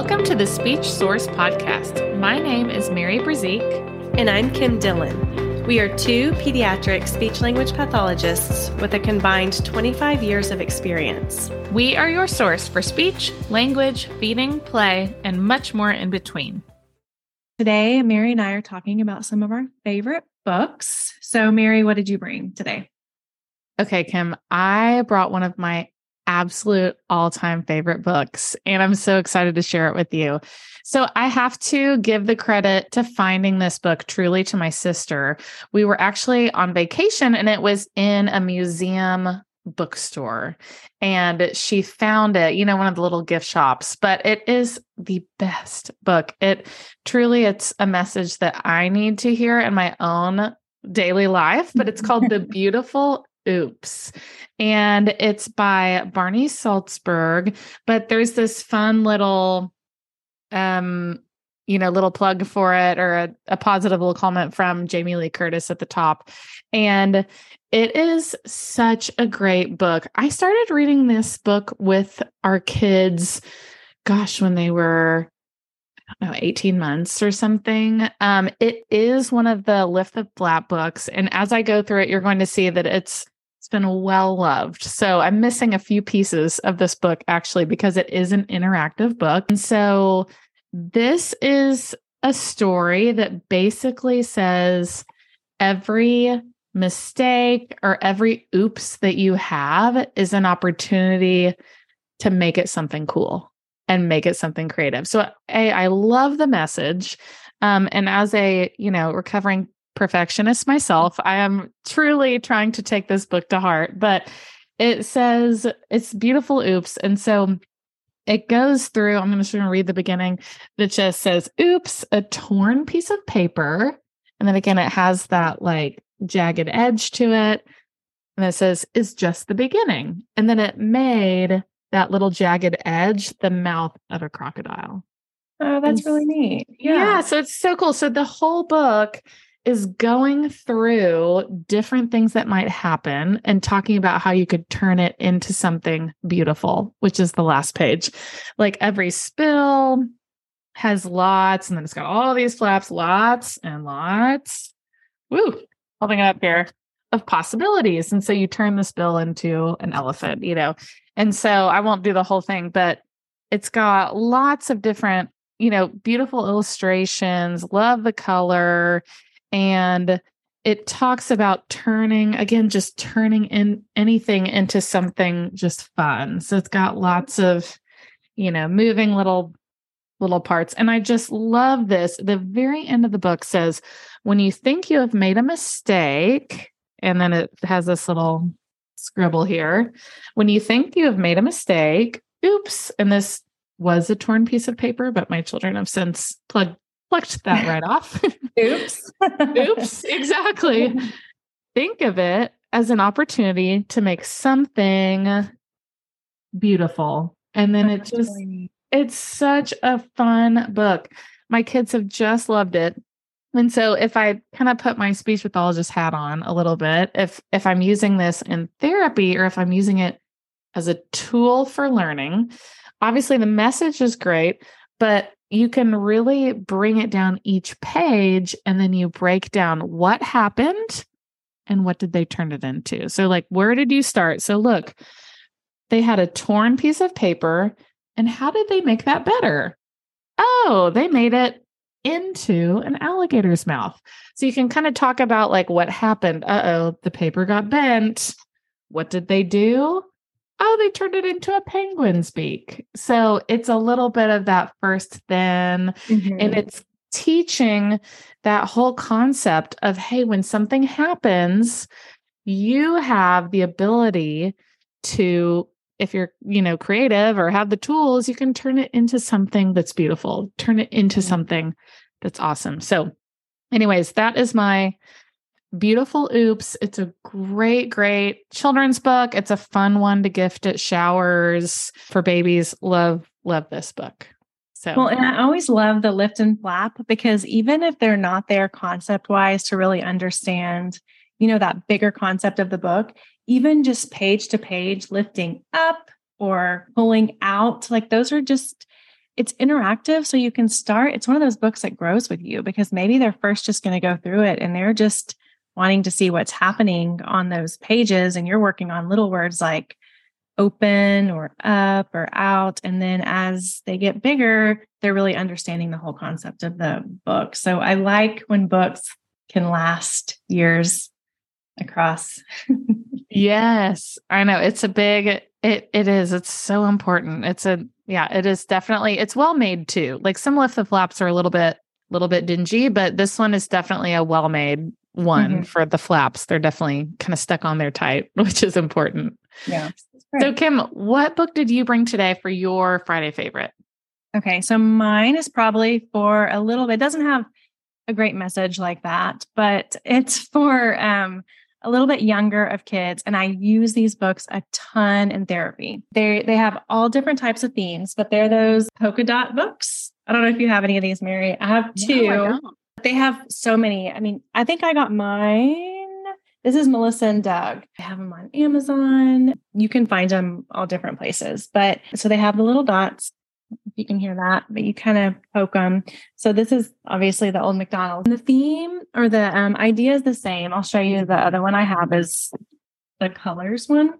Welcome to the Speech Source Podcast. My name is Mary Brazique. And I'm Kim Dillon. We are two pediatric speech language pathologists with a combined 25 years of experience. We are your source for speech, language, feeding, play, and much more in between. Today, Mary and I are talking about some of our favorite books. So, Mary, what did you bring today? Okay, Kim, I brought one of my absolute all time favorite books, and I'm so excited to share it with you. So, I have to give the credit to finding this book truly to my sister. We were actually on vacation, and it was in a museum bookstore and she found it you know one of the little gift shops but it is the best book it truly it's a message that i need to hear in my own daily life but it's called the beautiful Oops. And it's by Barney Saltzberg. But there's this fun little um you know, little plug for it or a, a positive little comment from Jamie Lee Curtis at the top. And it is such a great book. I started reading this book with our kids, gosh, when they were I don't know, 18 months or something. Um, it is one of the Lift the Flap books. And as I go through it, you're going to see that it's it's been well loved. So I'm missing a few pieces of this book actually because it is an interactive book. And so this is a story that basically says every mistake or every oops that you have is an opportunity to make it something cool and make it something creative. So a, I love the message. Um, and as a, you know, recovering perfectionist myself, I am truly trying to take this book to heart, but it says it's beautiful oops. And so it goes through, I'm just going to read the beginning that just says, oops, a torn piece of paper. And then again, it has that like jagged edge to it. And it says, is just the beginning. And then it made that little jagged edge the mouth of a crocodile. Oh, that's really neat. Yeah. yeah. So it's so cool. So the whole book is going through different things that might happen and talking about how you could turn it into something beautiful, which is the last page. Like every spill has lots, and then it's got all these flaps, lots and lots. Woo, holding it up here of possibilities. And so you turn the spill into an elephant, you know. And so I won't do the whole thing, but it's got lots of different, you know, beautiful illustrations, love the color and it talks about turning again just turning in anything into something just fun. So it's got lots of you know moving little little parts. And i just love this. The very end of the book says when you think you have made a mistake and then it has this little scribble here when you think you have made a mistake oops and this was a torn piece of paper but my children have since plugged plucked that right off. Oops. Oops. Exactly. Think of it as an opportunity to make something beautiful. And then it's just, it's such a fun book. My kids have just loved it. And so if I kind of put my speech pathologist hat on a little bit, if if I'm using this in therapy or if I'm using it as a tool for learning, obviously the message is great, but you can really bring it down each page and then you break down what happened and what did they turn it into. So, like, where did you start? So, look, they had a torn piece of paper. And how did they make that better? Oh, they made it into an alligator's mouth. So you can kind of talk about like what happened. Uh oh, the paper got bent. What did they do? Oh, they turned it into a penguin's beak. So it's a little bit of that first then, mm-hmm. and it's teaching that whole concept of hey, when something happens, you have the ability to if you're you know creative or have the tools you can turn it into something that's beautiful turn it into mm-hmm. something that's awesome so anyways that is my Beautiful Oops. It's a great, great children's book. It's a fun one to gift at showers for babies. Love, love this book. So, well, and I always love the lift and flap because even if they're not there concept wise to really understand, you know, that bigger concept of the book, even just page to page lifting up or pulling out, like those are just it's interactive. So you can start, it's one of those books that grows with you because maybe they're first just going to go through it and they're just wanting to see what's happening on those pages. And you're working on little words like open or up or out. And then as they get bigger, they're really understanding the whole concept of the book. So I like when books can last years across. yes, I know. It's a big it it is. It's so important. It's a yeah, it is definitely it's well made too. Like some lift the flaps are a little bit little bit dingy, but this one is definitely a well made one mm-hmm. for the flaps. They're definitely kind of stuck on their tight, which is important. Yeah. So Kim, what book did you bring today for your Friday favorite? Okay, so mine is probably for a little bit. It doesn't have a great message like that, but it's for um a little bit younger of kids and I use these books a ton in therapy. They they have all different types of themes, but they're those Poke-A-Dot books. I don't know if you have any of these, Mary. I have two. No, they have so many. I mean, I think I got mine. This is Melissa and Doug. I have them on Amazon. You can find them all different places. But so they have the little dots if you can hear that, but you kind of poke them. So this is obviously the old MacDonald's. And the theme or the um, idea is the same. I'll show you the other one I have is the colors one.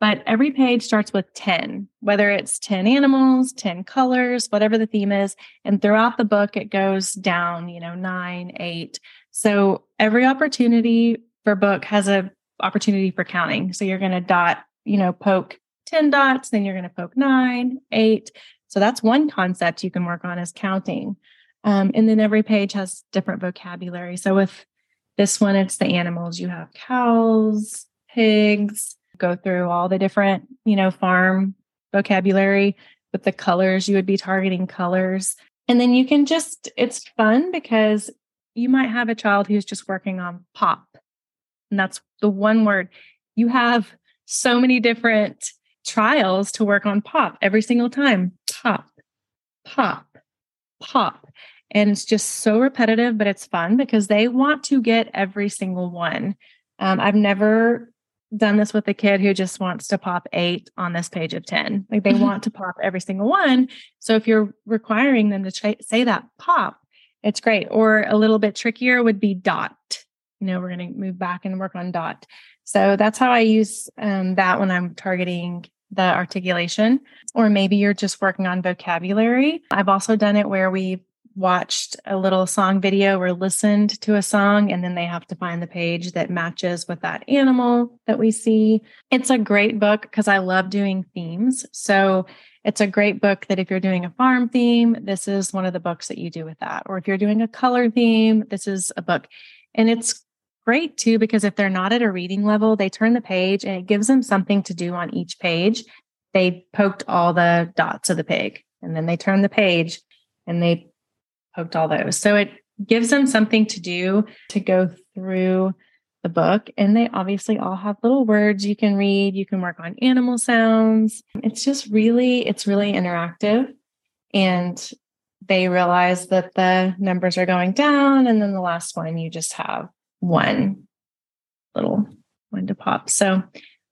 But every page starts with 10, whether it's 10 animals, 10 colors, whatever the theme is. And throughout the book, it goes down, you know, nine, eight. So every opportunity for book has a opportunity for counting. So you're going to dot, you know, poke 10 dots, then you're going to poke nine, eight. So that's one concept you can work on is counting. Um, and then every page has different vocabulary. So with this one, it's the animals. You have cows, pigs, go through all the different, you know, farm vocabulary. With the colors, you would be targeting colors. And then you can just, it's fun because you might have a child who's just working on pop. And that's the one word. You have so many different trials to work on pop every single time pop, pop, pop. And it's just so repetitive, but it's fun because they want to get every single one. Um, I've never done this with a kid who just wants to pop eight on this page of 10. Like they mm-hmm. want to pop every single one. So if you're requiring them to tra- say that pop, it's great. Or a little bit trickier would be dot. You know, we're going to move back and work on dot. So that's how I use um, that when I'm targeting the articulation, or maybe you're just working on vocabulary. I've also done it where we watched a little song video or listened to a song, and then they have to find the page that matches with that animal that we see. It's a great book because I love doing themes. So it's a great book that if you're doing a farm theme, this is one of the books that you do with that. Or if you're doing a color theme, this is a book. And it's great too because if they're not at a reading level, they turn the page and it gives them something to do on each page. They poked all the dots of the pig and then they turn the page and they poked all those. So it gives them something to do to go through the book. And they obviously all have little words you can read. You can work on animal sounds. It's just really, it's really interactive. And they realize that the numbers are going down. And then the last one, you just have one little one to pop. So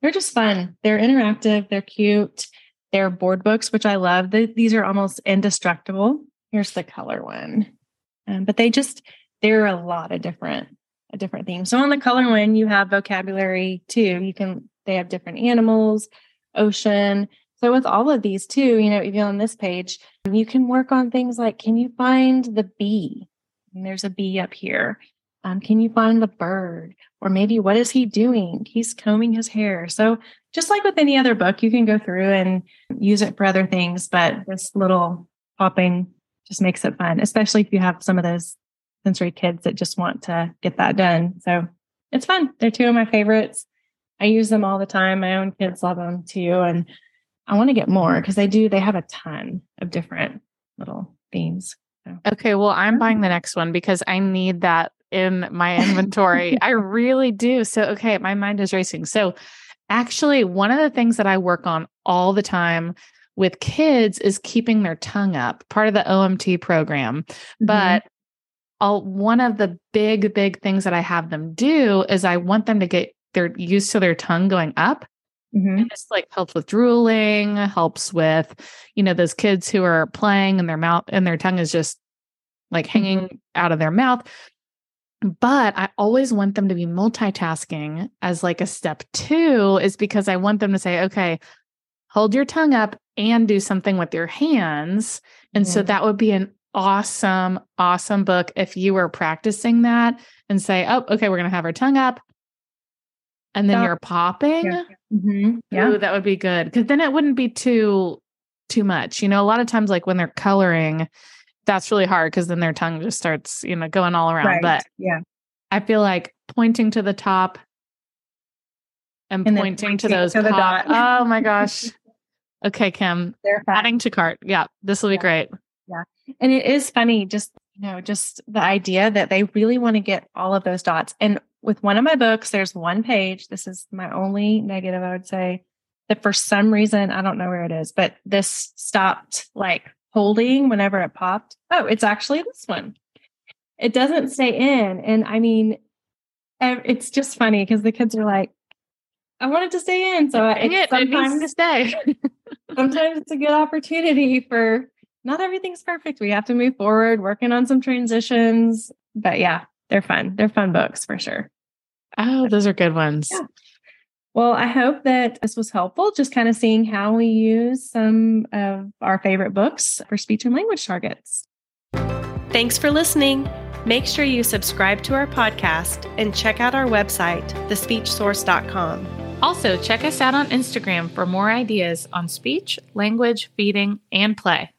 they're just fun. They're interactive. They're cute. They're board books, which I love. The, these are almost indestructible. Here's the color one. Um, but they just, there are a lot of different, a different themes. So on the color one, you have vocabulary too. You can, they have different animals, ocean. So with all of these too, you know, even on this page, you can work on things like, can you find the bee? And there's a bee up here. Um, can you find the bird? Or maybe what is he doing? He's combing his hair. So, just like with any other book, you can go through and use it for other things, but this little popping just makes it fun, especially if you have some of those sensory kids that just want to get that done. So, it's fun. They're two of my favorites. I use them all the time. My own kids love them too. And I want to get more because they do, they have a ton of different little themes. So. Okay. Well, I'm buying the next one because I need that in my inventory. I really do. So, okay, my mind is racing. So, actually, one of the things that I work on all the time with kids is keeping their tongue up, part of the OMT program. Mm-hmm. But I'll, one of the big, big things that I have them do is I want them to get they're used to their tongue going up. Mhm. And this like helps with drooling, helps with, you know, those kids who are playing and their mouth and their tongue is just like hanging out of their mouth. But I always want them to be multitasking as like a step two, is because I want them to say, okay, hold your tongue up and do something with your hands. And so that would be an awesome, awesome book if you were practicing that and say, oh, okay, we're going to have our tongue up. And then Stop. you're popping. Yeah. Mhm. Yeah. Ooh, that would be good. Cause then it wouldn't be too too much. You know, a lot of times like when they're coloring, that's really hard because then their tongue just starts, you know, going all around. Right. But yeah. I feel like pointing to the top and, And then pointing to those to pop-. Oh my gosh. Okay, Kim. Adding to cart. Yeah, this will be Yeah. great. Yeah. And it is funny, just you know, just the idea that they really want to get all of those dots. And with one of my books, there's one page. This is my only negative, I would say, that for some reason, I don't know where it is, but this stopped like holding whenever it popped. Oh, it's actually this one. It doesn't stay in. And I mean, it's just funny because the kids are like, I want it to stay in. So it's it, it needs to stay. sometimes it's a good opportunity for not everything's perfect. We have to move forward, working on some transitions. But yeah, they're fun. They're fun books for sure. oh, those are good ones. Yeah. Well, I hope that this was helpful, just kind of seeing how we use some of our favorite books for speech and language targets. Thanks for listening. Make sure you subscribe to our podcast and check out our website, thespeechsource.com. Also, check us out on Instagram for more ideas on speech, language, feeding, and play.